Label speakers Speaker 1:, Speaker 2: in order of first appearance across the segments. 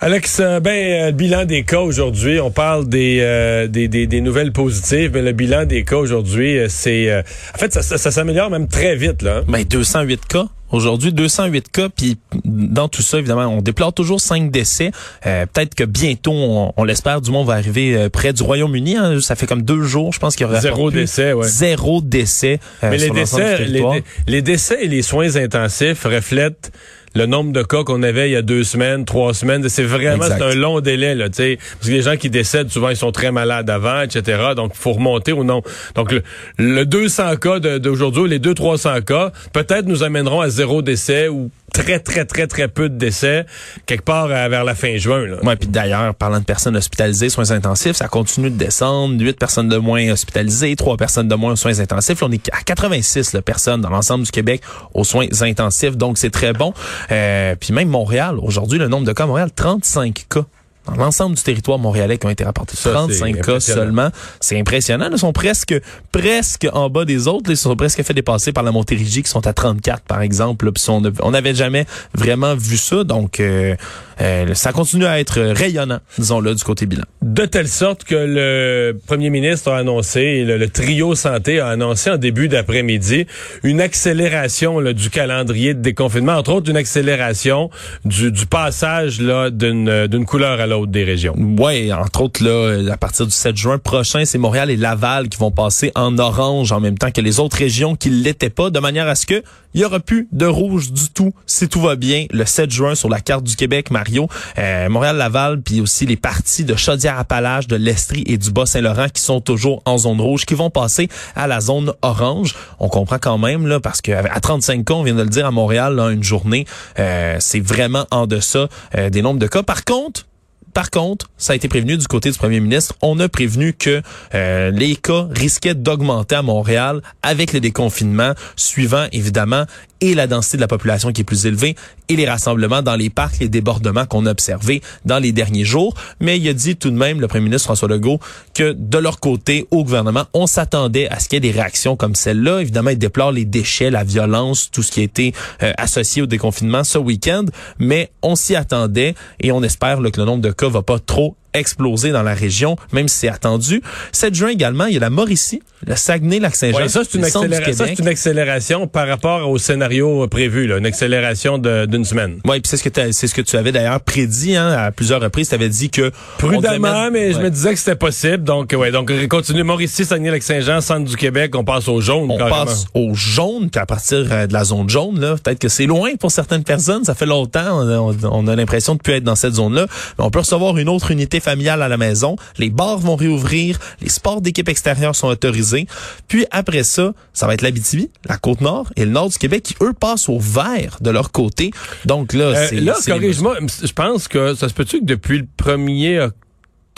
Speaker 1: Alex, euh, ben, euh, le bilan des cas aujourd'hui, on parle des, euh, des, des, des, nouvelles positives, mais le bilan des cas aujourd'hui, c'est... en fait, ça, ça, s'améliore même très vite. là.
Speaker 2: Ben, 208 cas. Aujourd'hui, 208 cas, puis dans tout ça, évidemment, on déplore toujours 5 décès. Peut-être que bientôt, on, l'espère, du monde va arriver près du Royaume-Uni. Hein. Ça fait comme deux jours, je pense qu'il y aura
Speaker 1: zéro décès. Ouais.
Speaker 2: Zéro décès.
Speaker 1: Mais les décès, les, les décès et les soins intensifs reflètent le nombre de cas qu'on avait il y a deux semaines, trois semaines. C'est vraiment c'est un long délai, là, parce que les gens qui décèdent, souvent, ils sont très malades avant, etc. Donc, faut remonter ou non. Donc, le, 200 cas d'aujourd'hui, les 200-300 cas, peut-être nous amèneront à zéro décès ou très, très, très, très peu de décès quelque part vers la fin juin. Là.
Speaker 2: Puis d'ailleurs, parlant de personnes hospitalisées, soins intensifs, ça continue de descendre. Huit personnes de moins hospitalisées, trois personnes de moins aux soins intensifs. on est à 86 personnes dans l'ensemble du Québec aux soins intensifs, donc c'est très bon. Euh, puis même Montréal, aujourd'hui, le nombre de cas à Montréal, 35 cas dans l'ensemble du territoire montréalais qui ont été rapportés. 35 cas seulement. C'est impressionnant. Ils sont presque presque en bas des autres. Ils sont presque fait dépasser par la Montérégie qui sont à 34 par exemple. on n'avait jamais vraiment vu ça. Donc euh, euh, ça continue à être rayonnant, disons-le, du côté bilan.
Speaker 1: De telle sorte que le premier ministre a annoncé, le, le trio santé a annoncé en début d'après-midi une accélération là, du calendrier de déconfinement, entre autres une accélération du, du passage là d'une couleur à l'autre des.
Speaker 2: Oui, entre autres, là, à partir du 7 juin prochain, c'est Montréal et Laval qui vont passer en orange en même temps que les autres régions qui l'étaient pas, de manière à ce que il y aura plus de rouge du tout si tout va bien le 7 juin sur la carte du Québec, Mario. Euh, Montréal-Laval, puis aussi les parties de Chaudière-Appalaches, de l'Estrie et du Bas-Saint-Laurent qui sont toujours en zone rouge, qui vont passer à la zone orange. On comprend quand même, là, parce qu'à 35 cas, on vient de le dire à Montréal, une journée, euh, c'est vraiment en deçà euh, des nombres de cas. Par contre, par contre, ça a été prévenu du côté du premier ministre. On a prévenu que euh, les cas risquaient d'augmenter à Montréal avec le déconfinement, suivant évidemment et la densité de la population qui est plus élevée et les rassemblements dans les parcs, les débordements qu'on a observés dans les derniers jours. Mais il a dit tout de même, le premier ministre François Legault, que de leur côté, au gouvernement, on s'attendait à ce qu'il y ait des réactions comme celle-là. Évidemment, il déplore les déchets, la violence, tout ce qui a été euh, associé au déconfinement ce week-end, mais on s'y attendait et on espère que le nombre de cas va pas trop exploser dans la région, même si c'est attendu. 7 juin également, il y a la Mauricie, le Saguenay-Lac-Saint-Jean.
Speaker 1: ça, c'est une, une, accélération par rapport au scénario prévu, là, une accélération d'une semaine.
Speaker 2: Oui, puis c'est ce que c'est ce que tu avais d'ailleurs prédit hein, à plusieurs reprises. Tu avais dit que
Speaker 1: prudemment, mais je me disais que c'était possible. Donc ouais, donc continue Mauricie, Saguenay-Lac-Saint-Jean, centre du Québec, on passe au jaune.
Speaker 2: On passe au jaune, puis à partir euh, de la zone jaune, là, peut-être que c'est loin pour certaines personnes. Ça fait longtemps, on a, on a l'impression de plus être dans cette zone-là. Mais on peut recevoir une autre unité familiale à la maison. Les bars vont réouvrir, les sports d'équipe extérieure sont autorisés. Puis après ça, ça va être l'Abitibi, la Côte-Nord et le nord du Québec qui, eux, passent au vert de leur côté. Donc là, euh, c'est...
Speaker 1: Là, corrige-moi, je pense que ça se peut-tu que depuis le 1er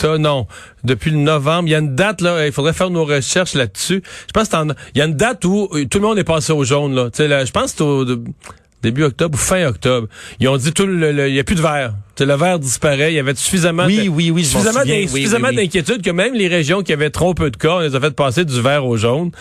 Speaker 1: octobre, non. Depuis le novembre, il y a une date là, il faudrait faire nos recherches là-dessus. Je pense qu'il y a une date où tout le monde est passé au jaune là. Je pense que c'est au début octobre ou fin octobre. Ils ont dit tout le, il y a plus de verre le verre disparaît. Il y avait suffisamment,
Speaker 2: oui, oui, oui,
Speaker 1: suffisamment, d'inquiétude que même les régions qui avaient trop peu de cas, on les a fait passer du vert au jaune.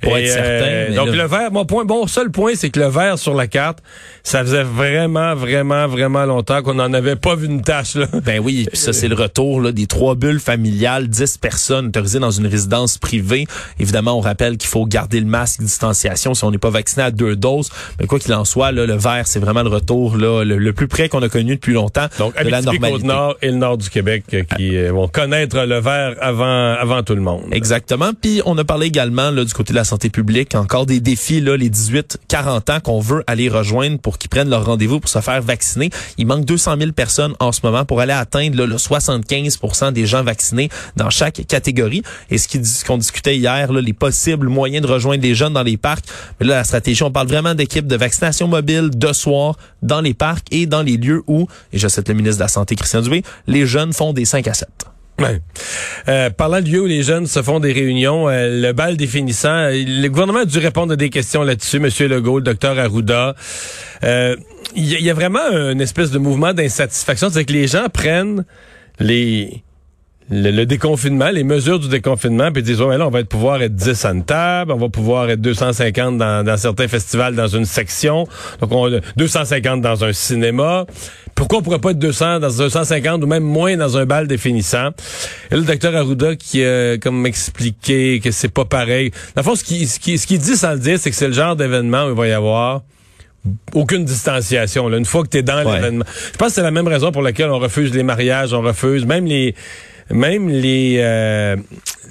Speaker 2: pour être certain.
Speaker 1: Euh, donc le vert, mon point, bon, seul point, c'est que le vert sur la carte, ça faisait vraiment, vraiment, vraiment longtemps qu'on n'en avait pas vu une tâche. Là.
Speaker 2: Ben oui, puis ça c'est le retour là, des trois bulles familiales, 10 personnes autorisées dans une résidence privée. Évidemment, on rappelle qu'il faut garder le masque, distanciation si on n'est pas vacciné à deux doses. Mais quoi qu'il en soit, là, le vert, c'est vraiment le retour là, le plus près qu'on a connu depuis longtemps.
Speaker 1: Donc, de la normalité. nord et le nord du Québec euh, qui euh, vont connaître le vert avant avant tout le monde.
Speaker 2: Exactement. Puis on a parlé également là, du côté de la santé publique, encore des défis là, les 18-40 ans qu'on veut aller rejoindre pour qu'ils prennent leur rendez-vous pour se faire vacciner. Il manque 200 000 personnes en ce moment pour aller atteindre là, le 75% des gens vaccinés dans chaque catégorie. Et ce qu'on discutait hier, là, les possibles moyens de rejoindre les jeunes dans les parcs. Mais là, la stratégie, on parle vraiment d'équipes de vaccination mobile de soir dans les parcs et dans les lieux où, et je sais le ministre de la Santé, Christian Dubé, les jeunes font des 5 à 7.
Speaker 1: Ouais. Euh, parlant de lieu où les jeunes se font des réunions, euh, le bal définissant, le gouvernement a dû répondre à des questions là-dessus, Monsieur Legault, le docteur Arruda. Euh, il y, a vraiment une espèce de mouvement d'insatisfaction, c'est que les gens prennent les le, déconfinement, les mesures du déconfinement, puis ils disent, là, on va pouvoir être 10 à une table, on va pouvoir être 250 dans, dans certains festivals dans une section, donc on, 250 dans un cinéma. Pourquoi on pourrait pas être 200 dans 250 ou même moins dans un bal définissant? Et le docteur Arruda qui a comme expliqué que c'est pas pareil. Dans le fond, ce qu'il ce qui, ce qui dit sans le dire, c'est que c'est le genre d'événement où il va y avoir aucune distanciation. Là. Une fois que tu es dans l'événement. Je pense que c'est la même raison pour laquelle on refuse les mariages, on refuse même les même les, euh,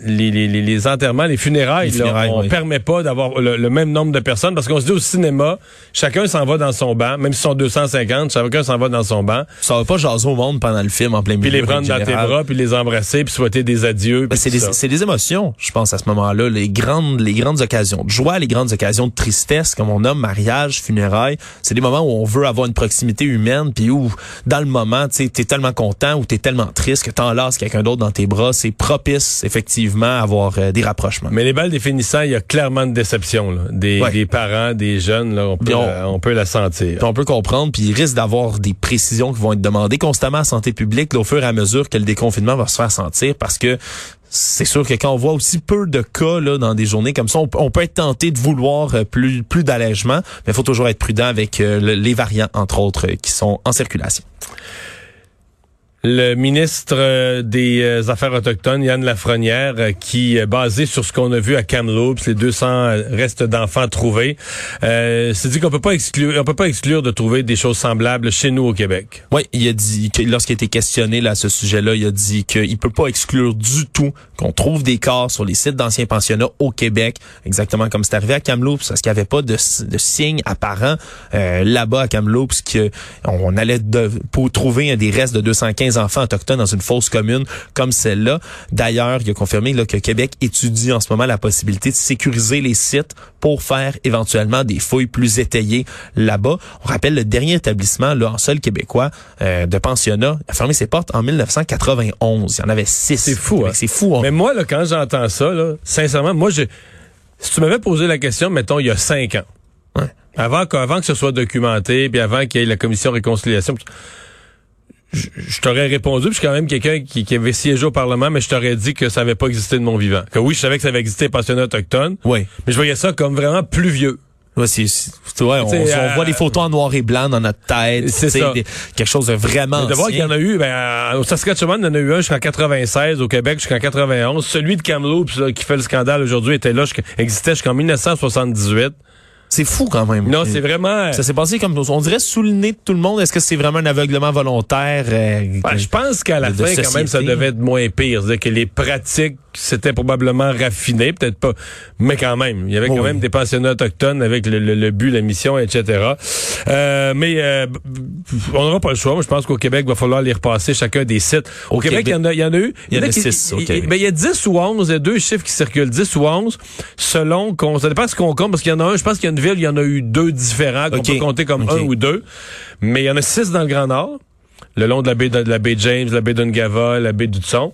Speaker 1: les, les, les, enterrements, les funérailles, on ne permet pas d'avoir le, même nombre de personnes parce qu'on se dit au cinéma, chacun s'en va dans son banc, même si sont 250, chacun s'en va dans son banc.
Speaker 2: Ça va pas jaser au monde pendant le film en plein milieu.
Speaker 1: Puis les prendre dans tes bras, puis les embrasser, puis souhaiter des adieux.
Speaker 2: Ben, c'est des, des, émotions, je pense, à ce moment-là. Les grandes, les grandes occasions de joie, les grandes occasions de tristesse, comme on nomme mariage, funérailles. C'est des moments où on veut avoir une proximité humaine, puis où, dans le moment, tu es tellement content ou tu es tellement triste que t'enlaces quelqu'un d'autre dans tes bras. C'est propice, effectivement, avoir euh, des rapprochements.
Speaker 1: Mais les balles définissant, il y a clairement une déception là. Des, des, parents, des jeunes, là, on, peut, on, peut la sentir.
Speaker 2: on peut comprendre, puis il risque d'avoir des précisions qui vont être demandées constamment à santé publique au fur et à mesure que le déconfinement va se faire sentir, parce que c'est sûr que quand on voit aussi peu de cas là, dans des journées comme ça, on, peut être tenté de vouloir euh, plus, plus d'allègement, mais il faut toujours être prudent avec euh, les variants, entre autres, qui sont en circulation.
Speaker 1: Le ministre euh, des euh, Affaires autochtones, Yann Lafrenière, euh, qui, basé sur ce qu'on a vu à Kamloops, les 200 restes d'enfants trouvés, euh, s'est dit qu'on peut pas exclure, on peut pas exclure de trouver des choses semblables chez nous au Québec.
Speaker 2: Oui, il a dit que lorsqu'il a été questionné là, à ce sujet-là, il a dit qu'il peut pas exclure du tout qu'on trouve des corps sur les sites d'anciens pensionnats au Québec, exactement comme c'est arrivé à Kamloops, parce qu'il n'y avait pas de, de signes apparents là-bas à Kamloops qu'on allait de, pour trouver des restes de 215 enfants autochtones dans une fosse commune comme celle-là. D'ailleurs, il a confirmé là, que Québec étudie en ce moment la possibilité de sécuriser les sites pour faire éventuellement des fouilles plus étayées là-bas. On rappelle le dernier établissement là en sol québécois euh, de pensionnat a fermé ses portes en 1991. Il y en avait six.
Speaker 1: C'est fou. Hein?
Speaker 2: C'est fou.
Speaker 1: Hein? Mais moi, là, quand j'entends ça, là, sincèrement, moi, je, si tu m'avais posé la question, mettons, il y a cinq ans, avant, avant que ce soit documenté, puis avant qu'il y ait la commission réconciliation, je, t'aurais répondu, puis je suis quand même quelqu'un qui, avait siégé au Parlement, mais je t'aurais dit que ça n'avait pas existé de mon vivant. Que oui, je savais que ça avait existé pensionnat autochtone.
Speaker 2: Oui.
Speaker 1: Mais je voyais ça comme vraiment plus vieux.
Speaker 2: Ouais, c'est, ouais, on, voit des photos en noir et blanc dans notre tête. C'est ça. quelque chose de vraiment. Mais
Speaker 1: de voir qu'il y en a eu, ben, au Saskatchewan, il y en a eu un jusqu'en 96, au Québec jusqu'en 91. Celui de Kamloops, qui fait le scandale aujourd'hui, était là, existait jusqu'en 1978.
Speaker 2: C'est fou quand même.
Speaker 1: Non, c'est vraiment.
Speaker 2: Ça s'est passé comme on dirait sous le nez de tout le monde. Est-ce que c'est vraiment un aveuglement volontaire
Speaker 1: euh, ben, Je pense qu'à la fin, quand même, ça devait être moins pire. C'est-à-dire que les pratiques c'était probablement raffiné, peut-être pas, mais quand même, il y avait quand même des pensionnats autochtones avec le, but, la mission, etc. Euh, mais euh, on n'aura pas le choix. Moi, je pense qu'au Québec, il va falloir les repasser chacun des sites. Au, Québec, il y, en a, il y en a eu.
Speaker 2: Il y, en a, six.
Speaker 1: Il, ben, il y a 10 ou 11, il y a deux chiffres qui circulent, 10 ou 11, selon qu'on, ça dépend ce qu'on compte, parce qu'il y en a un, je pense qu'il y a une ville, il y en a eu deux différents, qu'on peut compter comme un ou deux. Mais il y en a six dans le Grand Nord, le long de la baie de, la baie James, la baie d'Ungava, la baie du Tson.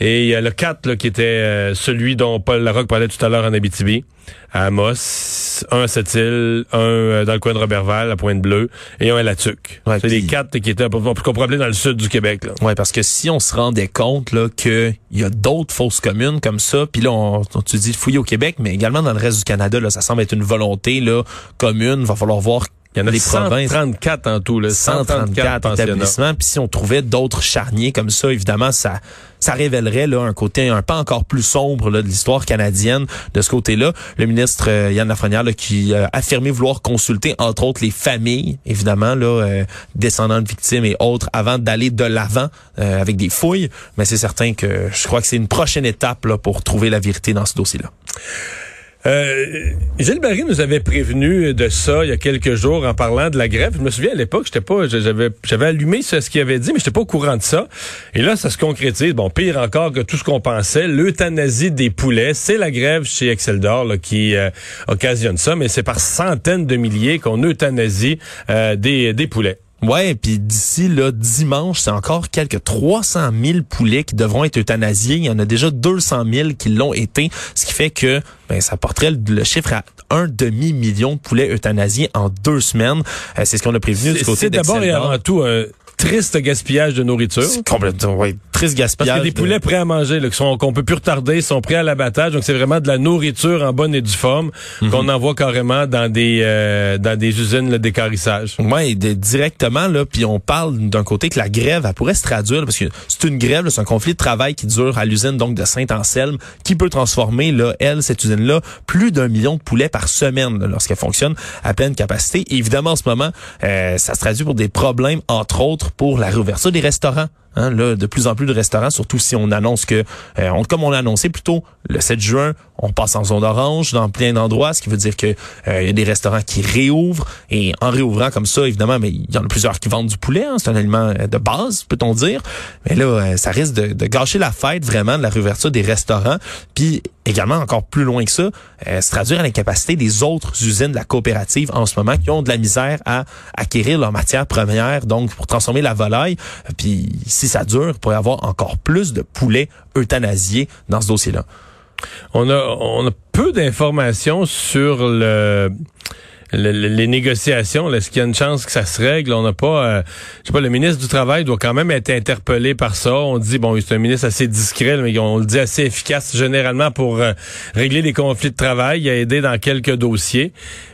Speaker 1: Et il y a le 4 là, qui était euh, celui dont Paul Larocque parlait tout à l'heure en Abitibi, à Amos, un à Sept-Îles, un euh, dans le coin de Robertval, à Pointe-Bleue, et un à La Tuque. C'est les quatre qui étaient probablement dans le sud du Québec. Là.
Speaker 2: Ouais, parce que si on se rendait compte là qu'il y a d'autres fausses communes comme ça, puis là, on, tu dis fouiller au Québec, mais également dans le reste du Canada, là, ça semble être une volonté là commune. Va falloir voir
Speaker 1: il y en a des 134 en tout, là, 134,
Speaker 2: établissements. Puis si on trouvait d'autres charniers comme ça, évidemment, ça ça révélerait là un côté un pas encore plus sombre là, de l'histoire canadienne de ce côté-là. Le ministre euh, Yann Lafrenière là, qui a affirmé vouloir consulter entre autres les familles, évidemment là, euh, descendants de victimes et autres, avant d'aller de l'avant euh, avec des fouilles. Mais c'est certain que je crois que c'est une prochaine étape là, pour trouver la vérité dans ce dossier-là.
Speaker 1: Euh, Gilles Barry nous avait prévenu de ça il y a quelques jours en parlant de la grève. Je me souviens à l'époque, j'étais pas, j'avais, allumé ce, qu'il avait dit, mais j'étais pas au courant de ça. Et là, ça se concrétise. Bon, pire encore que tout ce qu'on pensait, l'euthanasie des poulets, c'est la grève chez Exceldor là, qui euh, occasionne ça, mais c'est par centaines de milliers qu'on euthanasie euh, des poulets.
Speaker 2: Ouais, puis d'ici là dimanche, c'est encore quelques 300 000 poulets qui devront être euthanasiés. Il y en a déjà 200 000 qui l'ont été, ce qui fait que ben, ça porterait le, chiffre à un demi million de poulets euthanasiés en deux semaines. Euh, c'est ce qu'on a prévenu du côté
Speaker 1: C'est d'abord et avant tout un triste gaspillage de nourriture.
Speaker 2: Complètement, ouais, triste gaspillage.
Speaker 1: Parce que des poulets prêts à manger, qu'on peut plus retarder, sont prêts à l'abattage. Donc c'est vraiment de la nourriture en bonne et due forme mhm. qu'on envoie carrément dans des euh, dans des usines d'écarissage.
Speaker 2: Oui, directement là. Puis on parle d'un côté que la grève, elle pourrait se traduire parce que c'est une grève, c'est un conflit de travail qui dure à l'usine donc de Saint-Anselme, qui peut transformer là, elle, cette usine-là, plus d'un million de poulets par semaine lorsqu'elle fonctionne à pleine capacité. évidemment, en ce moment, euh, ça se traduit pour des problèmes, entre autres, pour la réouverture des restaurants. Hein, là, de plus en plus de restaurants, surtout si on annonce que, euh, comme on l'a annoncé plutôt le 7 juin, on passe en zone orange dans plein d'endroits, ce qui veut dire que euh, il y a des restaurants qui réouvrent. Et en réouvrant comme ça, évidemment, mais il y en a plusieurs qui vendent du poulet, hein, c'est un aliment euh, de base, peut-on dire. Mais là, ça risque de, de, gâcher la fête vraiment de la réouverture des restaurants, puis également encore plus loin que ça, se traduire à l'incapacité des autres usines de la coopérative en ce moment qui ont de la misère à acquérir leurs matières premières, donc pour transformer la volaille, puis si ça dure, pourrait avoir encore plus de poulets euthanasiés dans ce dossier-là.
Speaker 1: On a, on a peu d'informations sur le les négociations, est-ce qu'il y a une chance que ça se règle? On n'a pas, euh, je sais pas, le ministre du Travail doit quand même être interpellé par ça. On dit, bon, c'est un ministre assez discret, mais on le dit assez efficace généralement pour euh, régler les conflits de travail. Il a aidé dans quelques dossiers.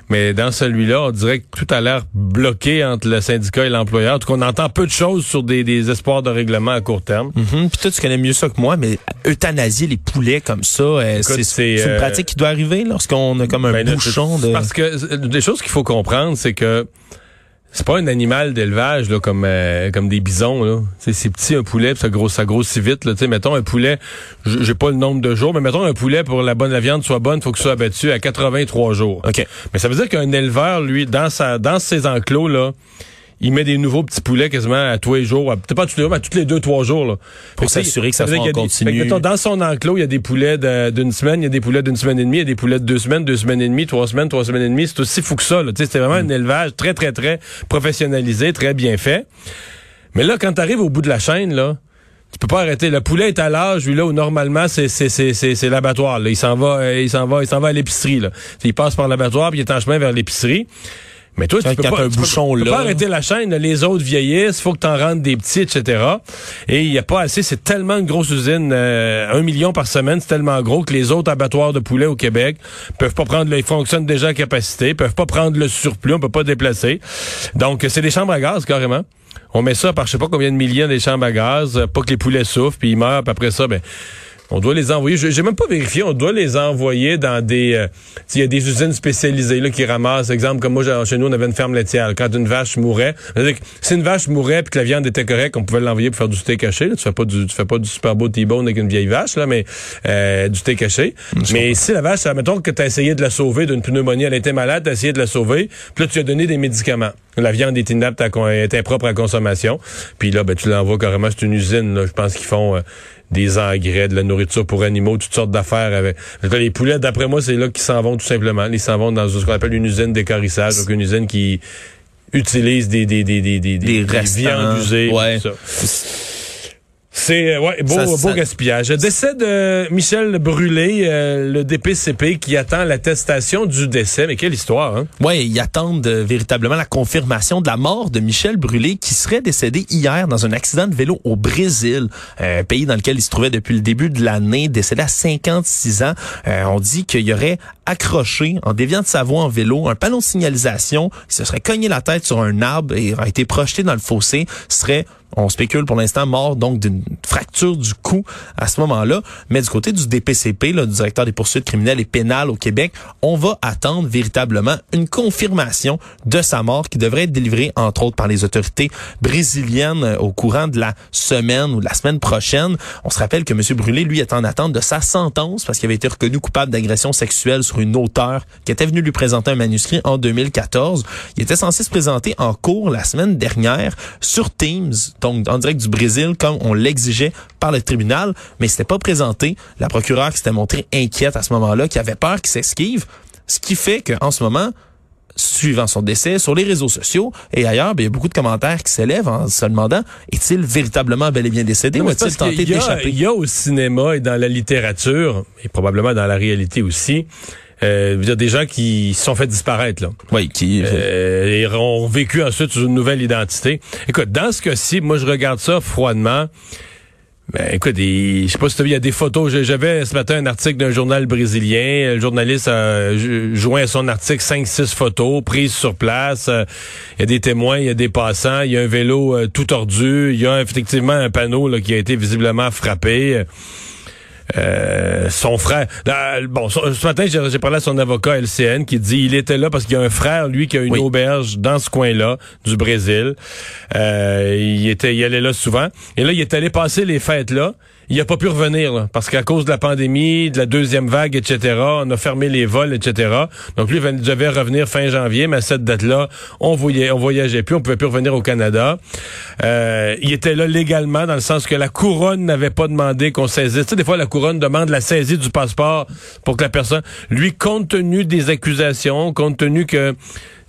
Speaker 1: Mais dans celui-là, on dirait que tout a l'air bloqué entre le syndicat et l'employeur. En tout cas, on entend peu de choses sur des, des espoirs de règlement à court terme.
Speaker 2: Mm-hmm. Puis toi, tu connais mieux ça que moi, mais euthanasier les poulets comme ça, euh, c'est une euh, pratique qui doit arriver lorsqu'on a comme un ben, bouchon de...
Speaker 1: Parce que des choses qu'il faut comprendre, c'est que c'est pas un animal d'élevage là comme euh, comme des bisons là. C'est petit un poulet, ça grossit ça grossit vite là, tu mettons un poulet, j'ai pas le nombre de jours, mais mettons un poulet pour la bonne la viande soit bonne, faut que soit abattu à 83 jours.
Speaker 2: OK.
Speaker 1: Mais ça veut dire qu'un éleveur lui dans sa dans ses enclos là, il met des nouveaux petits poulets quasiment à tous les jours, peut-être pas tous les jours, mais à tous les deux, trois jours. Là.
Speaker 2: Pour s'assurer que ça, soit en continu.
Speaker 1: dans son enclos, il y a des poulets d'une semaine, il y a des poulets d'une semaine et demie, il y a des poulets de deux semaines, deux semaines et demie, trois semaines, trois semaines et demie. C'est aussi fou que ça. C'est vraiment un élevage très, très, très professionnalisé, très bien fait. Mais là, quand tu arrives au bout de la chaîne, là, tu peux pas arrêter. Le poulet est à l'âge, lui, là, où normalement, c'est, c'est, c'est, c'est, l'abattoir. Il s'en va, il s'en va, il s'en va à l'épicerie, là. Il passe par l'abattoir, puis il est en chemin vers l'épicerie. Mais toi, tu peux, pas, un bouchon là. pas arrêter la chaîne. Les autres vieillissent, faut que tu en rentres des petits, etc. Et il y a pas assez. C'est tellement une grosse usine, euh, un million par semaine, c'est tellement gros que les autres abattoirs de poulet au Québec peuvent pas prendre. Le, ils fonctionnent déjà à capacité, peuvent pas prendre le surplus, on peut pas déplacer. Donc c'est des chambres à gaz carrément. On met ça par je sais pas combien de millions des chambres à gaz, pas que les poulets souffrent, puis ils meurent. Puis après ça, ben on doit les envoyer. J'ai même pas vérifié. On doit les envoyer dans des. Euh, il y a des usines spécialisées là qui ramassent. Exemple, comme moi chez nous, on avait une ferme laitière. Quand une vache mourait, si une vache mourait puis que la viande était correcte, on pouvait l'envoyer pour faire du steak caché. Tu fais pas du, tu fais pas du super beau T-bone avec une vieille vache là, mais euh, du steak caché. mais si la vache, mettons que tu as essayé de la sauver d'une pneumonie, elle était malade, tu as essayé de la sauver, puis là tu as donné des médicaments. La viande est inapte, à, est impropre à consommation. Puis là, ben, tu l'envoies carrément. C'est une usine. je pense qu'ils font. Euh, des engrais, de la nourriture pour animaux, toutes sortes d'affaires avec. Les poulets, d'après moi, c'est là qu'ils s'en vont tout simplement. Ils s'en vont dans ce qu'on appelle une usine d'écarissage, donc une usine qui utilise des des des des des, des, viandes usées.
Speaker 2: Ouais.
Speaker 1: C'est euh, ouais, beau, beau gaspillage. Décès de Michel Brûlé, euh, le DPCP qui attend l'attestation du décès. Mais quelle histoire, hein?
Speaker 2: Oui, ils attendent euh, véritablement la confirmation de la mort de Michel Brûlé qui serait décédé hier dans un accident de vélo au Brésil, un pays dans lequel il se trouvait depuis le début de l'année, décédé à 56 ans. on dit qu'il y aurait accroché en déviant de sa voie en vélo un panneau de signalisation, il se serait cogné la tête sur un arbre et aurait été projeté dans le fossé, serait on spécule pour l'instant mort donc d'une fracture du cou à ce moment-là. Mais du côté du DPCP, là, du directeur des poursuites criminelles et pénales au Québec, on va attendre véritablement une confirmation de sa mort qui devrait être délivrée entre autres par les autorités brésiliennes euh, au courant de la semaine ou de la semaine prochaine. On se rappelle que M. Brûlé, lui, est en attente de sa sentence parce qu'il avait été reconnu coupable d'agression sexuelle sur une auteure qui était venue lui présenter un manuscrit en 2014. Il était censé se présenter en cours la semaine dernière sur Teams donc en direct du Brésil, comme on l'exigeait par le tribunal, mais c'était pas présenté. La procureure qui s'était montrée inquiète à ce moment-là, qui avait peur qu'il s'esquive, ce qui fait qu'en ce moment, suivant son décès, sur les réseaux sociaux et ailleurs, ben, il y a beaucoup de commentaires qui s'élèvent en se demandant est-il véritablement bel et bien décédé ou a-t-il tenté d'échapper?
Speaker 1: Il y a au cinéma et dans la littérature, et probablement dans la réalité aussi, euh, dire des gens qui se sont fait disparaître là.
Speaker 2: Oui, qui
Speaker 1: euh, et ont vécu ensuite sous une nouvelle identité. Écoute, dans ce cas-ci, moi je regarde ça froidement. Ben, écoute, je sais pas si tu as vu, il y a des photos. J'avais ce matin un article d'un journal brésilien. Le journaliste a joint à son article 5-6 photos prises sur place. Il y a des témoins, il y a des passants, il y a un vélo euh, tout tordu. Il y a effectivement un panneau là, qui a été visiblement frappé. Euh, son frère. bon, ce matin, j'ai parlé à son avocat LCN qui dit il était là parce qu'il y a un frère, lui, qui a une auberge dans ce coin-là du Brésil. Euh, il était, il allait là souvent. Et là, il est allé passer les fêtes là il a pas pu revenir parce qu'à cause de la pandémie, de la deuxième vague, etc., on a fermé les vols, etc. Donc lui il devait revenir fin janvier, mais à cette date-là, on voyageait, on voyageait plus, on pouvait plus revenir au Canada. Euh, il était là légalement dans le sens que la couronne n'avait pas demandé qu'on saisisse. Tu sais, des fois la couronne demande la saisie du passeport pour que la personne, lui, compte tenu des accusations, compte tenu que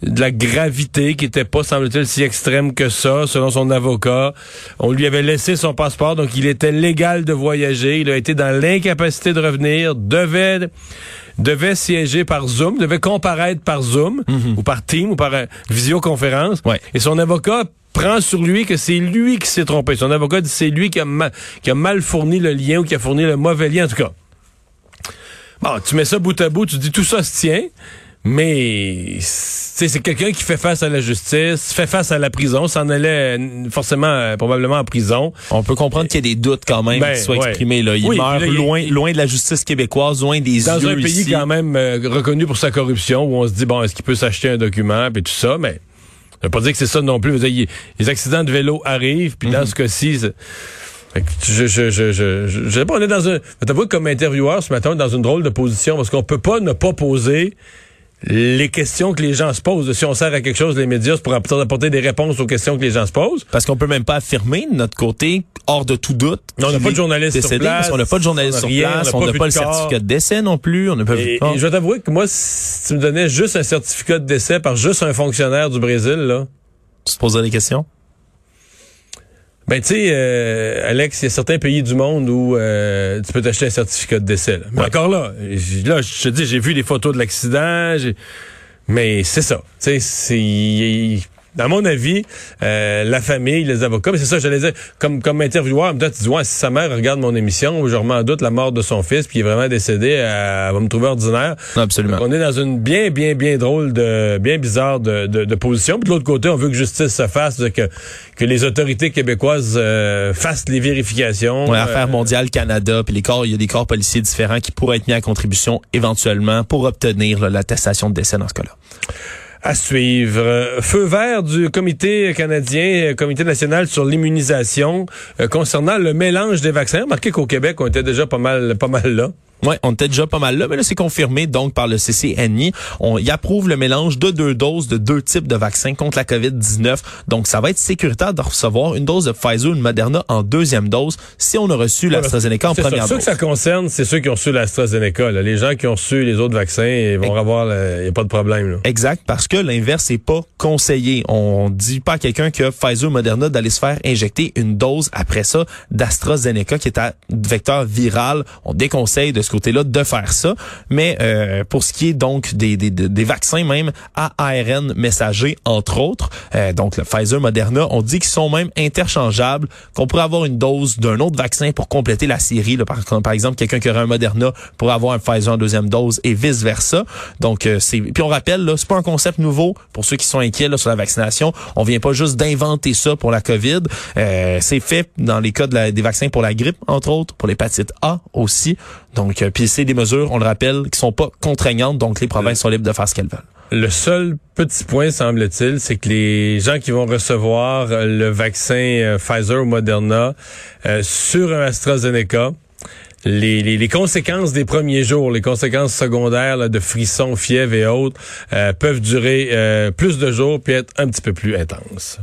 Speaker 1: de la gravité qui était pas, semble-t-il, si extrême que ça, selon son avocat. On lui avait laissé son passeport, donc il était légal de voyager. Il a été dans l'incapacité de revenir, devait devait siéger par Zoom, devait comparaître par Zoom mhm. ou par Team ou par euh, visioconférence. Et son avocat prend sur lui que c'est lui qui s'est trompé. Son avocat dit c'est lui qui a, qui a mal fourni le lien ou qui a fourni le mauvais lien, en tout cas. Bon, tu mets ça bout à bout, tu dis tout ça se tient. Mais c'est quelqu'un qui fait face à la justice, fait face à la prison, s'en allait euh, forcément euh, probablement en prison.
Speaker 2: On peut comprendre qu'il y a des doutes quand même ben, qui soient exprimés. Là. Il meurt loin, loin de la justice québécoise, loin des
Speaker 1: Dans
Speaker 2: un
Speaker 1: pays quand même euh, reconnu pour sa corruption, où on se dit, bon, est-ce qu'il peut s'acheter un document, puis tout ça, mais ça veut pas dire que c'est ça non plus. les accidents de vélo arrivent, puis dans mhm. ce cas-ci... Je, je, je, je, je, sais pas, on est dans un, t'avouer comme intervieweur ce matin, dans une drôle de position, parce qu'on peut pas ne pas poser les questions que les gens se posent. Si on sert à quelque chose, les médias, c'est pour apporter des réponses aux questions que les gens se posent.
Speaker 2: Parce qu'on peut même pas affirmer de notre côté, hors de tout doute.
Speaker 1: Non, on n'a pas de journaliste sur place.
Speaker 2: On n'a pas de journaliste sur place. On n'a pas, le certificat de décès non plus. On n'a pas
Speaker 1: et, je vais t'avouer que moi, si tu me donnais juste un certificat de décès par juste un fonctionnaire du Brésil, là.
Speaker 2: Tu te poserais des questions?
Speaker 1: Ben, tu sais, euh, Alex, il y a certains pays du monde où euh, tu peux t'acheter un certificat de décès. Mais encore là, là, je te dis, j'ai vu les photos de l'accident, mais c'est ça. Tu sais, c'est à mon avis, euh, la famille, les avocats, mais c'est ça, j'allais dire, comme, comme intervieweur, peut-être tu dis, ouais, si sa mère regarde mon émission, je remets en doute la mort de son fils, puis il est vraiment décédé, elle, va me trouver ordinaire.
Speaker 2: Absolument.
Speaker 1: on est dans une bien, bien, bien drôle, de bien bizarre de, de, position. Puis de l'autre côté, on veut que justice se fasse, que, que les autorités québécoises euh, fassent les vérifications.
Speaker 2: Ouais, Affaires euh, mondiales Canada, puis les corps, il y a des corps policiers différents qui pourraient être mis à contribution éventuellement pour obtenir l'attestation de décès dans ce cas-là
Speaker 1: à suivre. Feu vert du comité canadien, comité national sur l'immunisation euh, concernant le mélange des vaccins. Remarquez qu'au Québec, on était déjà pas mal, pas mal là.
Speaker 2: Oui, on était déjà pas mal là, mais là, c'est confirmé donc par le CCNI. On y approuve le mélange de deux doses de deux types de vaccins contre la COVID-19. Donc, ça va être sécuritaire de recevoir une dose de Pfizer ou de Moderna en deuxième dose si on a reçu l'AstraZeneca en première
Speaker 1: dose. Ceux que ça concerne, c'est ceux qui ont reçu l'AstraZeneca. Les gens qui ont reçu les autres vaccins, ils vont avoir, il n'y a pas de problème. Là.
Speaker 2: Exact, parce que l'inverse n'est pas conseillé. On dit pas à quelqu'un qui a Pfizer ou Moderna d'aller se faire injecter une dose après ça d'AstraZeneca qui est à vecteur viral. On déconseille de côté-là de faire ça. Mais euh, pour ce qui est donc des, des, des vaccins même à ARN messager, entre autres, euh, donc le Pfizer, Moderna, on dit qu'ils sont même interchangeables, qu'on pourrait avoir une dose d'un autre vaccin pour compléter la série. Là, par, par exemple, quelqu'un qui aurait un Moderna pourrait avoir un Pfizer en deuxième dose et vice versa. Donc euh, c'est puis on rappelle là, c'est pas un concept nouveau pour ceux qui sont inquiets là, sur la vaccination. On vient pas juste d'inventer ça pour la COVID. Euh, c'est fait dans les cas de la, des vaccins pour la grippe, entre autres, pour l'hépatite A aussi. Donc, euh, puis c'est des mesures, on le rappelle, qui sont pas contraignantes, donc les provinces sont libres de faire ce qu'elles veulent.
Speaker 1: Le seul petit point, semble-t-il, c'est que les gens qui vont recevoir le vaccin euh, Pfizer ou Moderna euh, sur un AstraZeneca, les, les, conséquences des premiers jours, les conséquences secondaires de frissons, fièvre et autres, peuvent durer plus de jours puis être un petit peu plus intenses.